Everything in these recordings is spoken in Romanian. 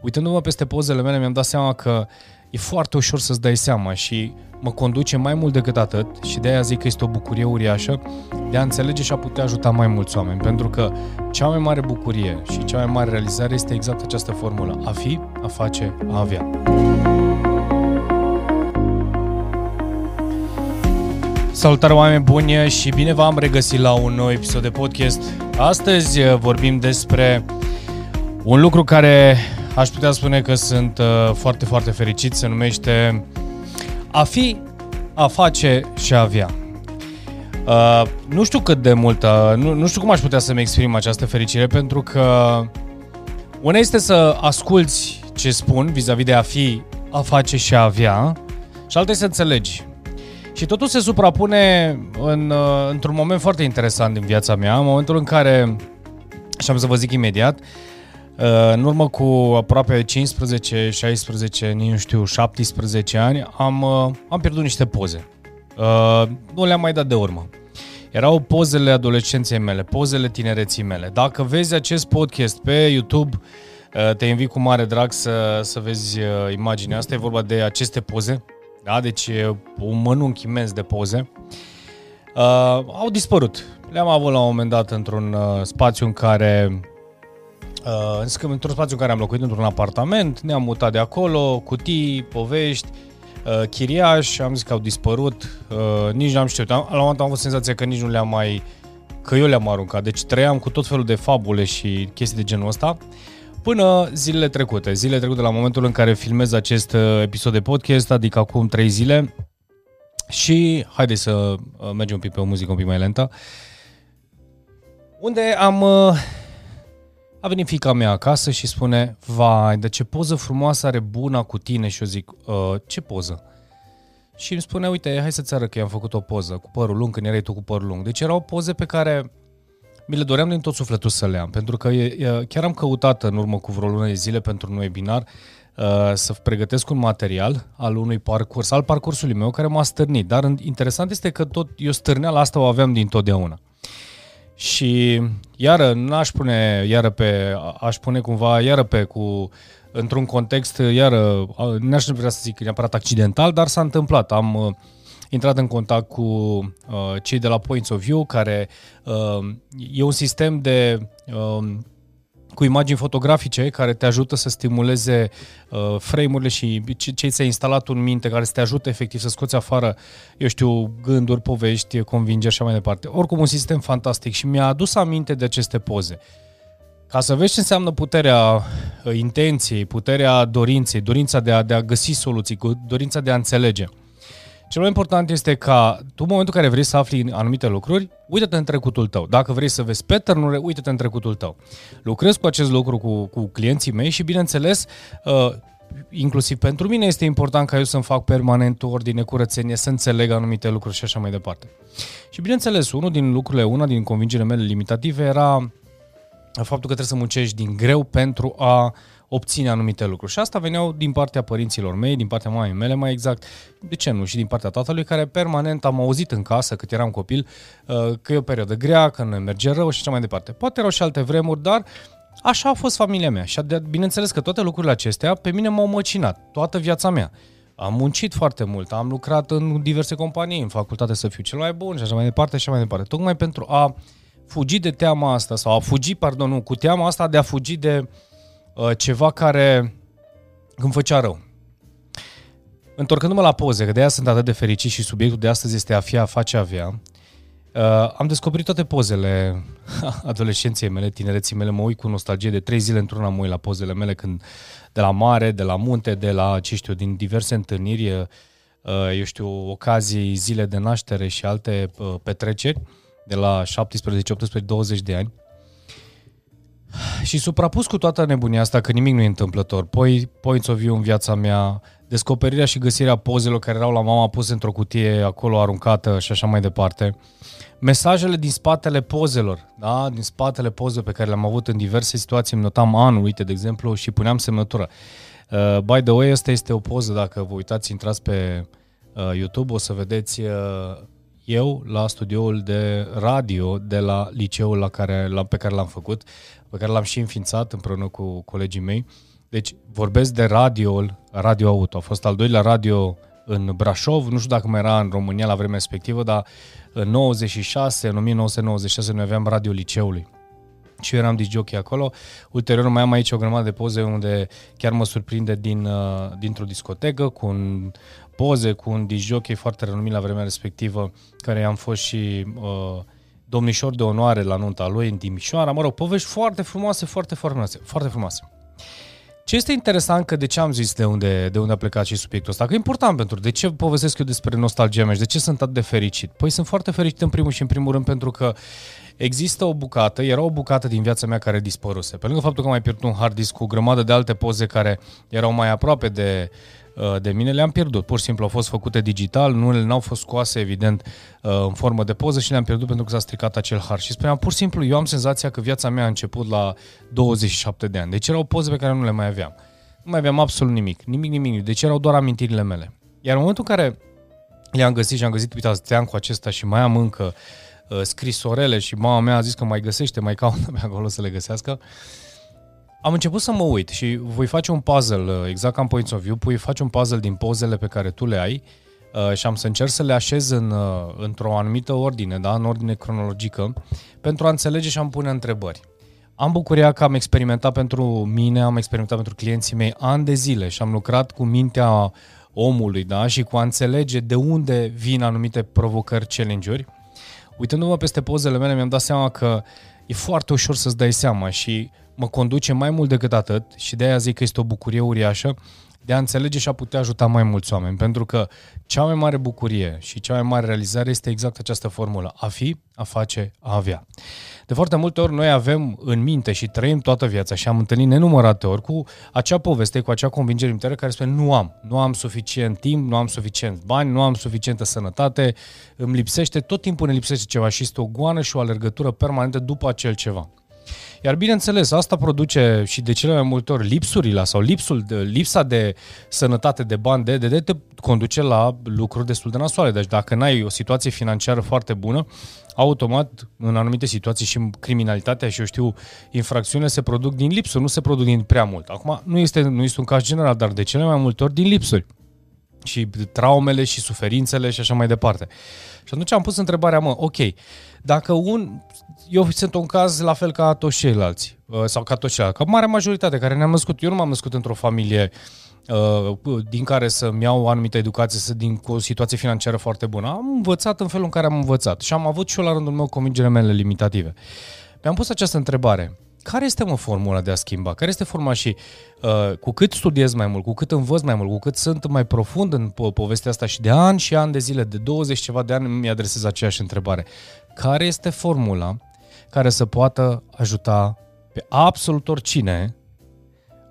uitându-mă peste pozele mele, mi-am dat seama că e foarte ușor să-ți dai seama și mă conduce mai mult decât atât și de aia zic că este o bucurie uriașă de a înțelege și a putea ajuta mai mulți oameni, pentru că cea mai mare bucurie și cea mai mare realizare este exact această formulă, a fi, a face, a avea. Salutare oameni buni și bine v-am regăsit la un nou episod de podcast. Astăzi uh, vorbim despre un lucru care aș putea spune că sunt uh, foarte, foarte fericit, se numește a fi, a face și a avea. Uh, nu știu cât de multă, nu, nu știu cum aș putea să-mi exprim această fericire, pentru că una este să asculți ce spun vis-a-vis de a fi, a face și a avea, și alta este să înțelegi. Și totul se suprapune în, uh, într-un moment foarte interesant din viața mea, în momentul în care, și am să vă zic imediat, uh, în urmă cu aproape 15, 16, nu știu, 17 ani, am, uh, am pierdut niște poze. Nu le-am mai dat de urmă. Erau pozele adolescenței mele, pozele tinereții mele. Dacă vezi acest podcast pe YouTube, te invit cu mare drag să, să vezi imaginea asta. E vorba de aceste poze da? Deci un mănunchi imens de poze. Uh, au dispărut. Le-am avut la un moment dat într-un uh, spațiu în care uh, într-un spațiu în care am locuit într-un apartament, ne-am mutat de acolo, cutii, povești, uh, chiriași, am zis că au dispărut, uh, nici n-am știut. Am, la un moment am avut senzația că nici nu le-am mai, că eu le-am aruncat. Deci trăiam cu tot felul de fabule și chestii de genul ăsta. Uh, Până zilele trecute, zilele trecute la momentul în care filmez acest uh, episod de podcast, adică acum 3 zile, și haideți să uh, mergem un pic pe o muzică un pic mai lentă, unde am... Uh, a venit fica mea acasă și spune, vai, de ce poză frumoasă are buna cu tine și eu zic, ce poză? Și îmi spune, uite, hai să-ți arăt că i-am făcut o poză cu părul lung când erai tu cu părul lung. Deci erau poze pe care mi le doream din tot sufletul să le am, pentru că e, e, chiar am căutat în urmă cu vreo lună de zile pentru un webinar uh, să pregătesc un material al unui parcurs, al parcursului meu, care m-a stârnit. Dar interesant este că tot eu stârneala asta o aveam din totdeauna. Și iară, n-aș pune iară pe, aș pune cumva iară pe cu, într-un context, iară, n-aș vrea să zic neapărat accidental, dar s-a întâmplat. Am uh, intrat în contact cu uh, cei de la Points of View, care uh, e un sistem de uh, cu imagini fotografice care te ajută să stimuleze uh, frame-urile și ce, ce ți-ai instalat în minte, care să te ajută efectiv să scoți afară, eu știu, gânduri, povești, convingeri și așa mai departe. Oricum un sistem fantastic și mi-a adus aminte de aceste poze. Ca să vezi ce înseamnă puterea uh, intenției, puterea dorinței, dorința de a, de a găsi soluții, dorința de a înțelege. Cel mai important este ca tu, în momentul în care vrei să afli anumite lucruri, uită-te în trecutul tău. Dacă vrei să vezi pattern uită-te în trecutul tău. Lucrez cu acest lucru cu, cu clienții mei și, bineînțeles, uh, inclusiv pentru mine este important ca eu să-mi fac permanent ordine, curățenie, să înțeleg anumite lucruri și așa mai departe. Și, bineînțeles, unul din lucrurile, una din convingerile mele limitative era faptul că trebuie să muncești din greu pentru a obține anumite lucruri. Și asta veneau din partea părinților mei, din partea mamei mele mai exact, de ce nu, și din partea tatălui, care permanent am auzit în casă cât eram copil uh, că e o perioadă grea, că nu merge rău și așa mai departe. Poate erau și alte vremuri, dar așa a fost familia mea. Și bineînțeles că toate lucrurile acestea pe mine m-au măcinat toată viața mea. Am muncit foarte mult, am lucrat în diverse companii, în facultate să fiu cel mai bun și așa mai departe și așa mai departe. Tocmai pentru a fugi de teama asta sau a fugi, pardon, nu, cu teama asta de a fugi de uh, Uh, ceva care îmi făcea rău. Întorcându-mă la poze, că de aia sunt atât de fericit și subiectul de astăzi este a fi, a face, a avea, uh, am descoperit toate pozele adolescenței mele, tinereții mele, mă uit cu nostalgie de trei zile într-una mă uit la pozele mele când de la mare, de la munte, de la, ce știu, din diverse întâlniri, uh, eu știu, ocazii, zile de naștere și alte petreceri de la 17, 18, 20 de ani. Și suprapus cu toată nebunia asta, că nimic nu e întâmplător, poi, points of view în viața mea, descoperirea și găsirea pozelor care erau la mama puse într-o cutie acolo aruncată și așa mai departe, mesajele din spatele pozelor, da? din spatele pozelor pe care le-am avut în diverse situații, îmi notam anul, uite, de exemplu, și puneam semnătură. Uh, by the way, asta este o poză, dacă vă uitați, intrați pe uh, YouTube, o să vedeți uh, eu la studioul de radio de la liceul la care, la, pe care l-am făcut, pe care l-am și înființat împreună cu colegii mei. Deci vorbesc de radio, Radio Auto. A fost al doilea radio în Brașov, nu știu dacă mai era în România la vremea respectivă, dar în 96, în 1996 noi aveam radio liceului și eu eram disjockey acolo. Ulterior mai am aici o grămadă de poze unde chiar mă surprinde din, uh, dintr-o discotecă cu un poze cu un disjockey foarte renumit la vremea respectivă, care am fost și uh, domnișor de onoare la nunta lui în Timișoara. Mă rog, povești foarte frumoase, foarte, foarte frumoase. Foarte frumoase. Ce este interesant că de ce am zis de unde, de unde a plecat și subiectul ăsta? Că e important pentru de ce povestesc eu despre nostalgia mea și de ce sunt atât de fericit? Păi sunt foarte fericit în primul și în primul rând pentru că există o bucată, era o bucată din viața mea care dispăruse. Pe lângă faptul că am mai pierdut un hard disk cu o grămadă de alte poze care erau mai aproape de, uh, de mine, le-am pierdut. Pur și simplu au fost făcute digital, nu n-au fost scoase, evident, uh, în formă de poză și le-am pierdut pentru că s-a stricat acel hard. Și spuneam, pur și simplu, eu am senzația că viața mea a început la 27 de ani. Deci erau poze pe care nu le mai aveam. Nu mai aveam absolut nimic, nimic, nimic. Deci erau doar amintirile mele. Iar în momentul în care le-am găsit și am găsit, uitați, cu acesta și mai am încă uh, Uh, scrisorele și mama mea a zis că mai găsește, mai caută pe acolo să le găsească. Am început să mă uit și voi face un puzzle, uh, exact ca în Points of View, voi face un puzzle din pozele pe care tu le ai uh, și am să încerc să le așez în, într-o anumită ordine, da? în ordine cronologică, pentru a înțelege și a-mi pune întrebări. Am bucuria că am experimentat pentru mine, am experimentat pentru clienții mei ani de zile și am lucrat cu mintea omului da? și cu a înțelege de unde vin anumite provocări, challenge-uri uitându-mă peste pozele mele, mi-am dat seama că e foarte ușor să-ți dai seama și mă conduce mai mult decât atât și de aia zic că este o bucurie uriașă de a înțelege și a putea ajuta mai mulți oameni. Pentru că cea mai mare bucurie și cea mai mare realizare este exact această formulă. A fi, a face, a avea. De foarte multe ori noi avem în minte și trăim toată viața și am întâlnit nenumărate ori cu acea poveste, cu acea convingere interioară care spune nu am, nu am suficient timp, nu am suficient bani, nu am suficientă sănătate, îmi lipsește, tot timpul ne lipsește ceva și este o goană și o alergătură permanentă după acel ceva. Iar bineînțeles, asta produce și de cele mai multe ori lipsurile sau lipsul, lipsa de sănătate, de bani, de, de, de te conduce la lucruri destul de nasoale. Deci dacă n-ai o situație financiară foarte bună, automat, în anumite situații și criminalitatea și, eu știu, infracțiunile se produc din lipsuri, nu se produc din prea mult. Acum, nu este, nu este un caz general, dar de cele mai multe ori din lipsuri și traumele și suferințele și așa mai departe. Și atunci am pus întrebarea, mă, ok, dacă un... Eu sunt un caz la fel ca toți ceilalți, uh, sau ca toți ceilalți, ca mare majoritate care ne-am născut. Eu nu m-am născut într-o familie uh, din care să-mi iau o anumită educație, să din cu o situație financiară foarte bună. Am învățat în felul în care am învățat și am avut și eu la rândul meu convingerile mele limitative. Mi-am pus această întrebare care este mă formula de a schimba? Care este forma și uh, cu cât studiez mai mult, cu cât învăț mai mult, cu cât sunt mai profund în po- povestea asta și de ani și ani de zile, de 20 ceva de ani mi adresez aceeași întrebare. Care este formula care să poată ajuta pe absolut oricine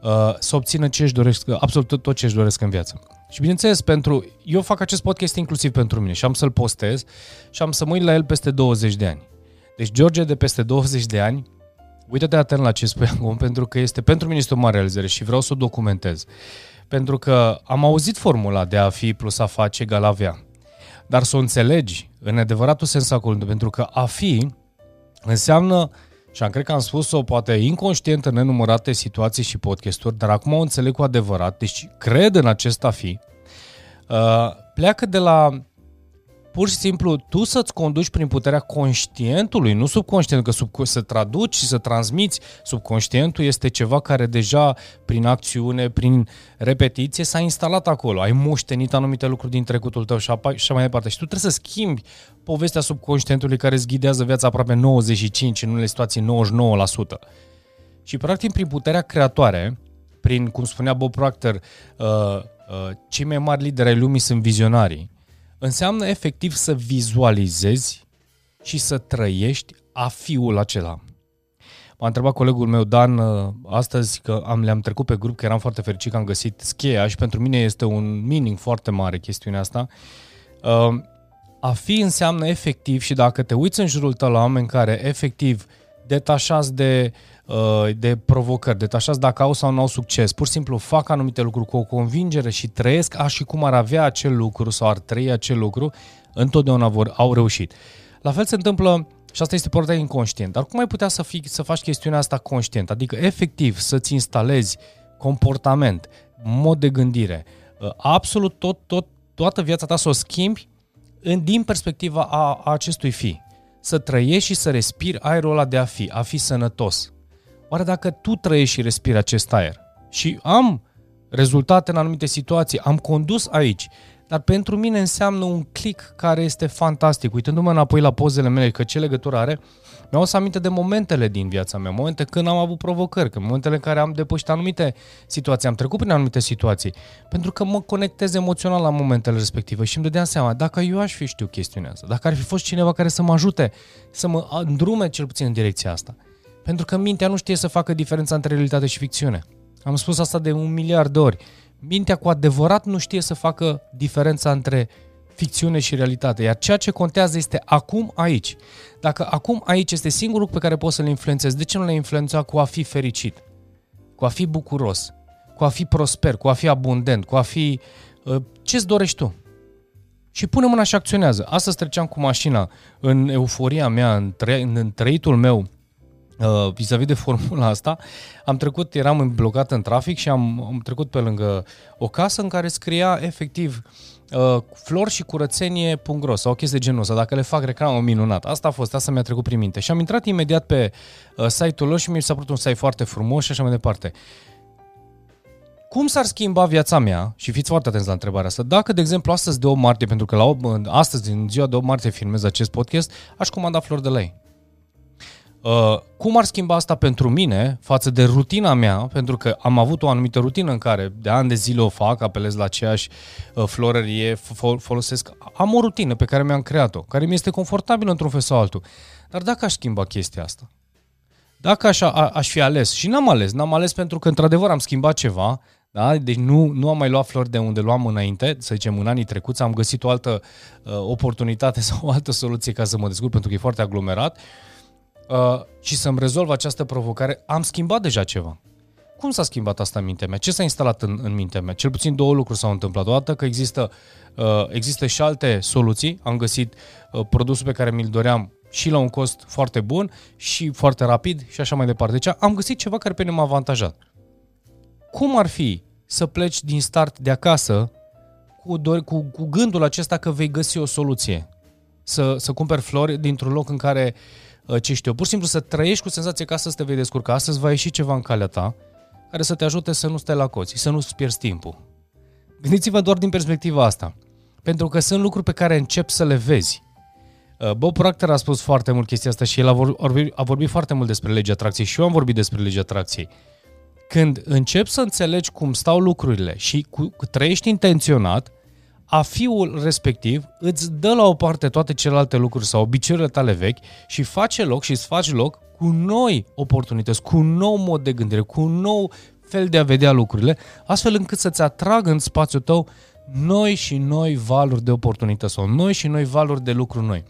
uh, să obțină ce își doresc, absolut tot, tot ce își doresc în viață? Și bineînțeles, pentru, eu fac acest podcast inclusiv pentru mine și am să-l postez și am să mă uit la el peste 20 de ani. Deci George de peste 20 de ani Uită-te atent la ce spui acum, pentru că este pentru mine este o mare realizare și vreau să o documentez. Pentru că am auzit formula de a fi plus a face egal avea. Dar să o înțelegi în adevăratul sens acolo, pentru că a fi înseamnă, și am cred că am spus-o poate inconștient în nenumărate situații și podcasturi, dar acum o înțeleg cu adevărat, deci cred în acest a fi, uh, pleacă de la pur și simplu tu să-ți conduci prin puterea conștientului, nu subconștient, că sub, să traduci și să transmiți subconștientul este ceva care deja prin acțiune, prin repetiție s-a instalat acolo. Ai moștenit anumite lucruri din trecutul tău și așa mai departe. Și tu trebuie să schimbi povestea subconștientului care îți ghidează viața aproape 95, în unele situații 99%. Și practic prin puterea creatoare, prin, cum spunea Bob Proctor, uh, uh, cei mai mari lideri ai lumii sunt vizionarii înseamnă efectiv să vizualizezi și să trăiești a fiul acela. M-a întrebat colegul meu Dan uh, astăzi că am, le-am trecut pe grup, că eram foarte fericit că am găsit scheia și pentru mine este un meaning foarte mare chestiunea asta. Uh, a fi înseamnă efectiv și dacă te uiți în jurul tău la oameni care efectiv detașați de Uh, de provocări, detașați dacă au sau nu au succes, pur și simplu fac anumite lucruri cu o convingere și trăiesc așa și cum ar avea acel lucru sau ar trăi acel lucru, întotdeauna vor, au reușit. La fel se întâmplă și asta este partea inconștient. Dar cum ai putea să, fii, să faci chestiunea asta conștient? Adică, efectiv, să-ți instalezi comportament, mod de gândire, uh, absolut tot, tot, toată viața ta să o schimbi în, din perspectiva a, a acestui fi. Să trăiești și să respiri aerul ăla de a fi, a fi sănătos. Oare dacă tu trăiești și respiri acest aer și am rezultate în anumite situații, am condus aici, dar pentru mine înseamnă un click care este fantastic. Uitându-mă înapoi la pozele mele, că ce legătură are, mi-au să aminte de momentele din viața mea, momente când am avut provocări, când momentele în care am depășit anumite situații, am trecut prin anumite situații, pentru că mă conectez emoțional la momentele respective și îmi dădeam seama, dacă eu aș fi știu chestiunea asta, dacă ar fi fost cineva care să mă ajute, să mă îndrume cel puțin în direcția asta. Pentru că mintea nu știe să facă diferența între realitate și ficțiune. Am spus asta de un miliard de ori. Mintea cu adevărat nu știe să facă diferența între ficțiune și realitate, iar ceea ce contează este acum aici. Dacă acum aici este singurul lucru pe care poți să-l influențezi, de ce nu le influența cu a fi fericit, cu a fi bucuros, cu a fi prosper, cu a fi abundent, cu a fi... Uh, ce-ți dorești tu? Și pune mâna și acționează. Astăzi treceam cu mașina în euforia mea, în, tre- în trăitul meu, uh, vis-a-vis de formula asta, am trecut, eram blocat în trafic și am, am trecut pe lângă o casă în care scria efectiv uh, flori și curățenie.ro sau o chestie de genul ăsta, dacă le fac reclamă minunat. Asta a fost, asta mi-a trecut prin minte. Și am intrat imediat pe uh, site-ul lor și mi s-a părut un site foarte frumos și așa mai departe. Cum s-ar schimba viața mea, și fiți foarte atenți la întrebarea asta, dacă, de exemplu, astăzi de 8 martie, pentru că la 8, astăzi, în ziua de 8 martie, filmez acest podcast, aș comanda flori de lei. Uh, cum ar schimba asta pentru mine față de rutina mea, pentru că am avut o anumită rutină în care de ani de zile o fac, apelez la aceeași uh, florărie, fol- folosesc, am o rutină pe care mi-am creat-o, care mi este confortabilă într-un fel sau altul. Dar dacă aș schimba chestia asta, dacă aș, a, aș fi ales, și n-am ales, n-am ales pentru că într-adevăr am schimbat ceva, da? Deci nu, nu am mai luat flori de unde luam înainte, să zicem în anii trecuți, am găsit o altă uh, oportunitate sau o altă soluție ca să mă descurc pentru că e foarte aglomerat. uh, și să-mi rezolv această provocare, am schimbat deja ceva. Cum s-a schimbat asta în mintea mea? Ce s-a instalat în, în mintea mea? Cel puțin două lucruri s-au întâmplat. O dată că există, uh, există și alte soluții. Am găsit uh, produsul pe care mi-l doream și la un cost foarte bun și foarte rapid și așa mai departe. Deci am găsit ceva care pe mine m-a avantajat. Cum ar fi să pleci din start de acasă cu, do- cu, cu gândul acesta că vei găsi o soluție? Să, să cumperi flori dintr-un loc în care uh, Uh, ce știu, pur și simplu să trăiești cu senzația că astăzi te vei descurca, astăzi va ieși ceva în calea ta care să te ajute să nu stai la coți, să nu-ți pierzi timpul. Gândiți-vă doar din perspectiva asta. Pentru că sunt lucruri pe care încep să le vezi. Uh, Bob Proctor a spus foarte mult chestia asta și el a vorbit, a vorbit foarte mult despre legea atracției și eu am vorbit despre legea atracției. Când începi să înțelegi cum stau lucrurile și cu, trăiești intenționat, a fiul respectiv îți dă la o parte toate celelalte lucruri sau obiceiurile tale vechi și face loc și îți faci loc cu noi oportunități, cu un nou mod de gândire, cu un nou fel de a vedea lucrurile, astfel încât să-ți atragă în spațiul tău noi și noi valuri de oportunități sau noi și noi valuri de lucru noi.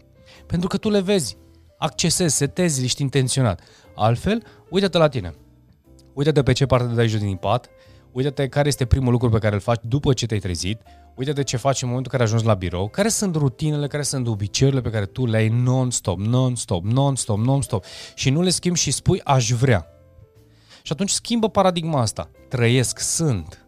Pentru că tu le vezi, accesezi, setezi, ești intenționat. Altfel, uite-te la tine. Uite-te pe ce parte de dai jos din pat, uite-te care este primul lucru pe care îl faci după ce te-ai trezit, uite-te ce faci în momentul în care ajungi la birou, care sunt rutinele, care sunt obiceiurile pe care tu le ai non-stop, non-stop, non-stop, non-stop și nu le schimbi și spui aș vrea. Și atunci schimbă paradigma asta. Trăiesc, sunt.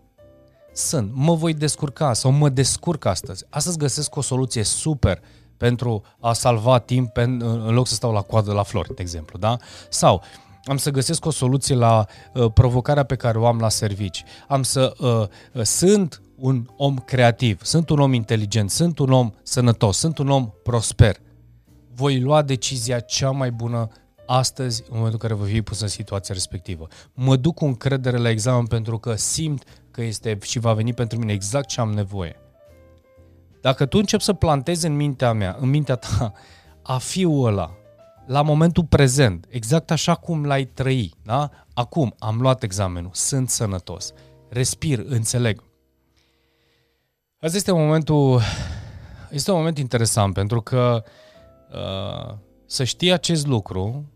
Sunt. Mă voi descurca sau mă descurc astăzi. Astăzi găsesc o soluție super pentru a salva timp în loc să stau la coadă la flori, de exemplu, da? Sau am să găsesc o soluție la uh, provocarea pe care o am la servici. Am să uh, uh, sunt un om creativ, sunt un om inteligent, sunt un om sănătos, sunt un om prosper. Voi lua decizia cea mai bună astăzi, în momentul în care voi fi pus în situația respectivă. Mă duc cu încredere la examen pentru că simt că este și va veni pentru mine exact ce am nevoie. Dacă tu începi să plantezi în mintea mea, în mintea ta, a fiul ăla, la momentul prezent, exact așa cum l-ai trăi, da? Acum am luat examenul, sunt sănătos, respir, înțeleg. Asta este momentul, este un moment interesant pentru că uh, să știi acest lucru,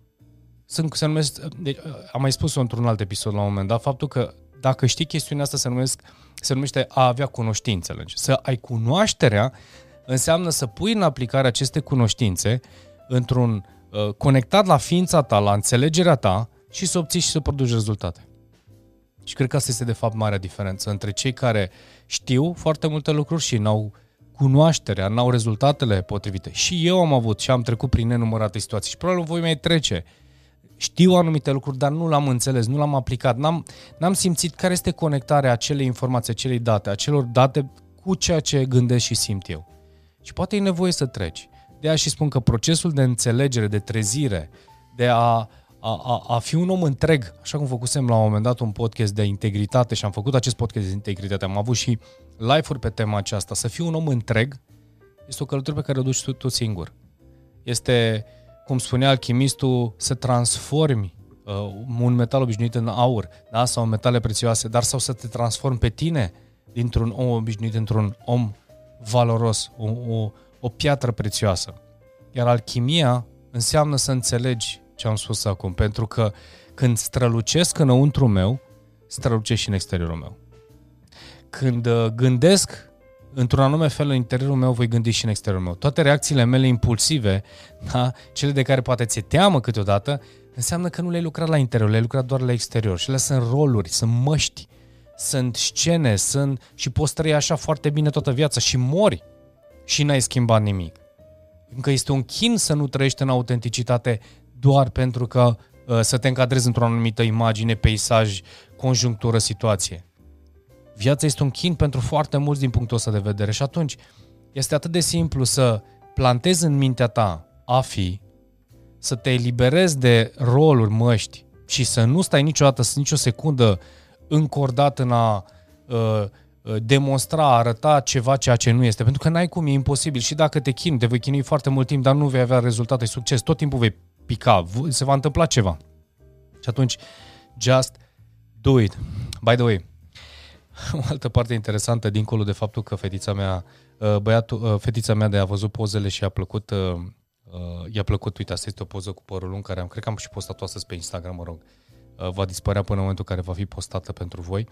sunt, se numesc, deci, am mai spus-o într-un alt episod la un moment dat, faptul că dacă știi chestiunea asta se, numesc, se numește a avea cunoștințe. Să ai cunoașterea înseamnă să pui în aplicare aceste cunoștințe într-un Uh, conectat la ființa ta, la înțelegerea ta și să obții și să produci rezultate. Și cred că asta este de fapt marea diferență între cei care știu foarte multe lucruri și n-au cunoașterea, n-au rezultatele potrivite. Și eu am avut și am trecut prin nenumărate situații și probabil voi mai trece. Știu anumite lucruri, dar nu l-am înțeles, nu l-am aplicat, n-am, n-am simțit care este conectarea acelei informații, acelei date, acelor date cu ceea ce gândesc și simt eu. Și poate e nevoie să treci. De aia și spun că procesul de înțelegere, de trezire, de a, a, a, a fi un om întreg, așa cum făcusem la un moment dat un podcast de integritate și am făcut acest podcast de integritate, am avut și live-uri pe tema aceasta, să fii un om întreg, este o călătorie pe care o duci tu, tu singur. Este, cum spunea alchimistul, să transformi uh, un metal obișnuit în aur, da? sau metale prețioase, dar sau să te transformi pe tine dintr-un om obișnuit într-un om valoros, o, o, o piatră prețioasă. Iar alchimia înseamnă să înțelegi ce am spus acum, pentru că când strălucesc înăuntru meu, strălucesc și în exteriorul meu. Când uh, gândesc într-un anume fel în interiorul meu, voi gândi și în exteriorul meu. Toate reacțiile mele impulsive, da, cele de care poate ți-e teamă câteodată, înseamnă că nu le-ai lucrat la interior, le-ai lucrat doar la exterior. Și le sunt roluri, sunt măști, sunt scene, sunt și poți trăi așa foarte bine toată viața și mori și n-ai schimbat nimic. Încă este un chin să nu trăiești în autenticitate doar pentru că uh, să te încadrezi într-o anumită imagine, peisaj, conjunctură, situație. Viața este un chin pentru foarte mulți din punctul ăsta de vedere și atunci este atât de simplu să plantezi în mintea ta a fi, să te eliberezi de roluri măști și să nu stai niciodată, nicio secundă încordat în a uh, uh, demonstra, a arăta ceva ceea ce nu este. Pentru că n-ai cum, e imposibil. Și dacă te chinui, te vei chinui foarte mult timp, dar nu vei avea rezultate, succes. Tot timpul vei pica, se va întâmpla ceva. Și atunci, just do it. By the way, o altă parte interesantă, dincolo de faptul că fetița mea, uh, băiatul, uh, fetița mea de a văzut pozele și a plăcut, i-a plăcut, uite, asta este o poză cu părul lung care am, cred că am și postat-o astăzi pe Instagram, mă rog, va dispărea până în momentul în care va fi postată pentru voi.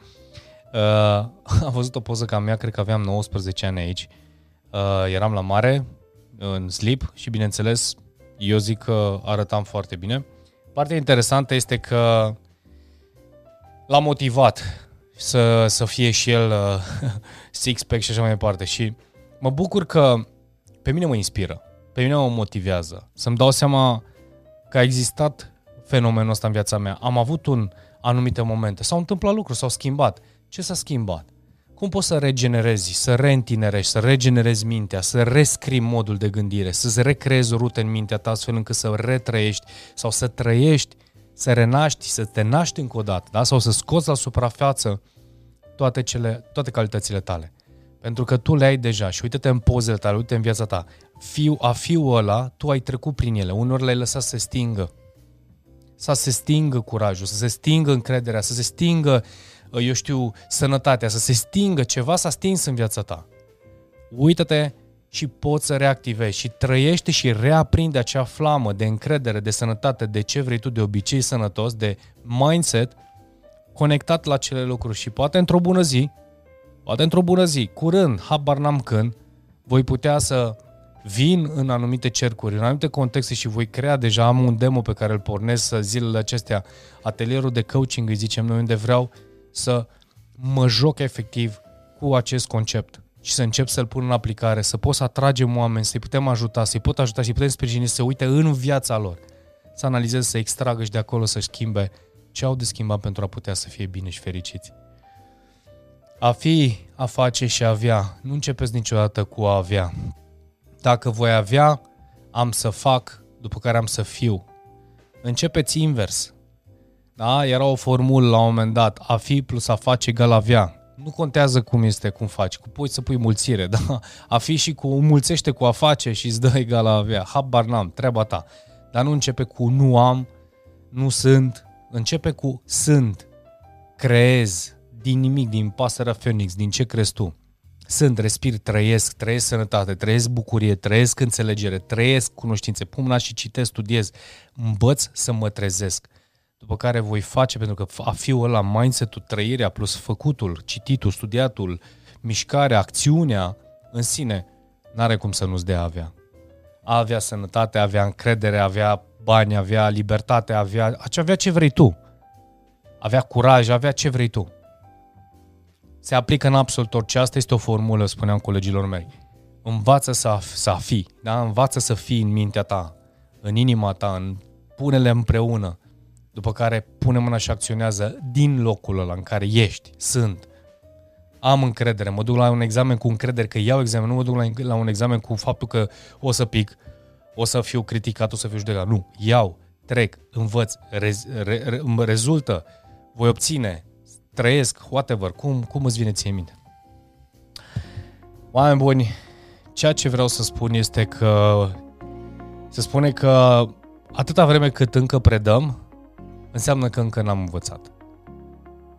Am văzut o poză ca mea, cred că aveam 19 ani aici, eram la mare, în slip și bineînțeles, eu zic că arătam foarte bine. Partea interesantă este că l-a motivat să, să fie și el uh, six-pack și așa mai departe. Și mă bucur că pe mine mă inspiră, pe mine mă motivează să-mi dau seama că a existat fenomenul ăsta în viața mea. Am avut un anumite momente, s-au întâmplat lucruri, s-au schimbat. Ce s-a schimbat? Cum poți să regenerezi, să reîntinerești, să regenerezi mintea, să rescrii modul de gândire, să-ți recreezi o rută în mintea ta astfel încât să retrăiești sau să trăiești, să renaști, să te naști încă o dată, da? sau să scoți la suprafață toate, cele, toate calitățile tale. Pentru că tu le ai deja și uite-te în pozele tale, uite în viața ta. Fiu, a fiul ăla, tu ai trecut prin ele, unor le-ai lăsat să se stingă. Să se stingă curajul, să se stingă încrederea, să se stingă eu știu, sănătatea, să se stingă ceva, s-a stins în viața ta. Uită-te și poți să reactivezi și trăiește și reaprinde acea flamă de încredere, de sănătate, de ce vrei tu, de obicei sănătos, de mindset conectat la cele lucruri și poate într-o bună zi, poate într-o bună zi, curând, habar n-am când, voi putea să vin în anumite cercuri, în anumite contexte și voi crea deja, am un demo pe care îl pornesc zilele acestea, atelierul de coaching, îi zicem noi, unde vreau să mă joc efectiv cu acest concept și să încep să-l pun în aplicare, să pot să atragem oameni, să-i putem ajuta, să-i pot ajuta, să-i putem sprijini, să uite în viața lor, să analizeze, să extragă și de acolo să schimbe ce au de schimbat pentru a putea să fie bine și fericiți. A fi, a face și a avea. Nu începeți niciodată cu a avea. Dacă voi avea, am să fac, după care am să fiu. Începeți invers. Da? Era o formulă la un moment dat, a fi plus a face egal avea. Nu contează cum este, cum faci, cu poți să pui mulțire, da? A fi și cu mulțește cu a face și îți dă egal a avea. Habar n-am, treaba ta. Dar nu începe cu nu am, nu sunt, începe cu sunt. Creez din nimic, din pasărea Phoenix, din ce crezi tu. Sunt, respir, trăiesc, trăiesc sănătate, trăiesc bucurie, trăiesc înțelegere, trăiesc cunoștințe, pun și citesc, studiez, învăț să mă trezesc după care voi face, pentru că a fi ăla, mindset-ul, trăirea plus făcutul, cititul, studiatul, mișcarea, acțiunea în sine, n-are cum să nu-ți dea avea. A avea sănătate, avea încredere, avea bani, avea libertate, avea, avea ce vrei tu. avea curaj, avea ce vrei tu. Se aplică în absolut orice. Asta este o formulă, spuneam colegilor mei. Învață să, să fii, da? învață să fii în mintea ta, în inima ta, în pune-le împreună, după care pune mâna și acționează din locul ăla în care ești, sunt. Am încredere, mă duc la un examen cu încredere că iau examen, nu mă duc la, la un examen cu faptul că o să pic, o să fiu criticat, o să fiu judecat. Nu, iau, trec, învăț, rez, re, re, rezultă, voi obține, trăiesc, whatever, cum, cum îți vine ție în minte. Oameni buni, ceea ce vreau să spun este că se spune că atâta vreme cât încă predăm, înseamnă că încă n-am învățat.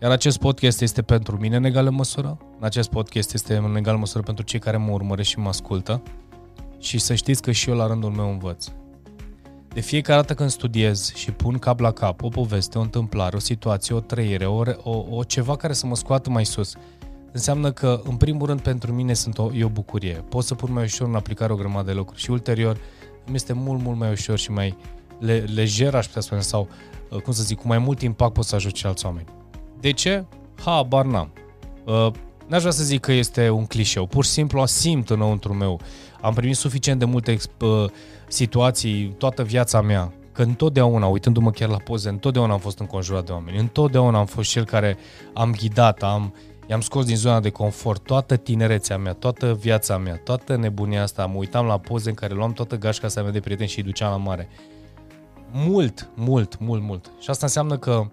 Iar acest podcast este pentru mine în egală măsură, acest podcast este în egală măsură pentru cei care mă urmăresc și mă ascultă și să știți că și eu la rândul meu învăț. De fiecare dată când studiez și pun cap la cap o poveste, o întâmplare, o situație, o trăire, o, o, o ceva care să mă scoată mai sus, înseamnă că, în primul rând, pentru mine sunt o, e o bucurie. Pot să pun mai ușor în aplicare o grămadă de lucruri și ulterior îmi este mult, mult mai ușor și mai le, lejer, aș putea spune, sau, uh, cum să zic, cu mai mult impact pot să ajut și alți oameni. De ce? Habar n-am. Uh, n-aș vrea să zic că este un clișeu, pur și simplu simt înăuntru meu. Am primit suficient de multe uh, situații toată viața mea, că întotdeauna, uitându-mă chiar la poze, întotdeauna am fost înconjurat de oameni, întotdeauna am fost cel care am ghidat, am, i-am scos din zona de confort toată tinerețea mea, toată viața mea, toată nebunia asta, mă uitam la poze în care luam toată gașca asta mea de prieteni și îi duceam la mare. Mult, mult, mult, mult. Și asta înseamnă că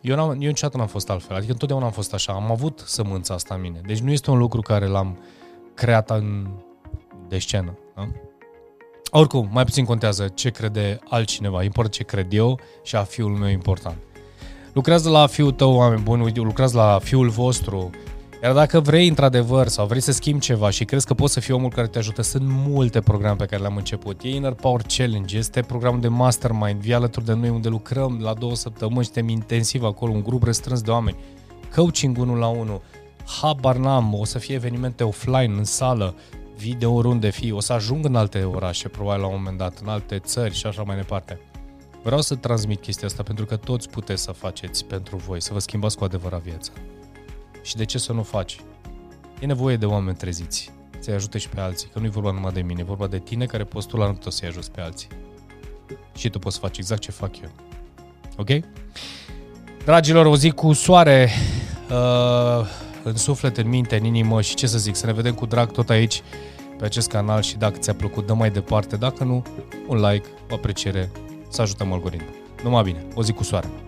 eu, n-am, eu niciodată n-am fost altfel, adică întotdeauna am fost așa, am avut sămânța asta în mine. Deci nu este un lucru care l-am creat în, de scenă. Da? Oricum, mai puțin contează ce crede altcineva, important ce cred eu și a fiul meu important. Lucrează la fiul tău, oameni buni, lucrează la fiul vostru, iar dacă vrei într-adevăr sau vrei să schimbi ceva și crezi că poți să fii omul care te ajută, sunt multe programe pe care le-am început. E Inner Power Challenge, este programul de Mastermind, vii alături de noi unde lucrăm la două săptămâni, suntem intensiv acolo, un grup restrâns de oameni. Coaching unul la unul, habar n-am, o să fie evenimente offline, în sală, video oriunde fi, o să ajung în alte orașe, probabil la un moment dat, în alte țări și așa mai departe. Vreau să transmit chestia asta pentru că toți puteți să faceți pentru voi, să vă schimbați cu adevărat viața. Și de ce să nu faci? E nevoie de oameni treziți, să-i ajute și pe alții, că nu e vorba numai de mine, e vorba de tine care poți tu la rândul să-i ajuți pe alții. Și tu poți să faci exact ce fac eu. Ok? Dragilor, o zi cu soare uh, în suflet, în minte, în inimă și ce să zic, să ne vedem cu drag tot aici pe acest canal și dacă ți-a plăcut, dă mai departe, dacă nu, un like, o apreciere, să ajutăm algoritmul. Numai bine, o zi cu soare!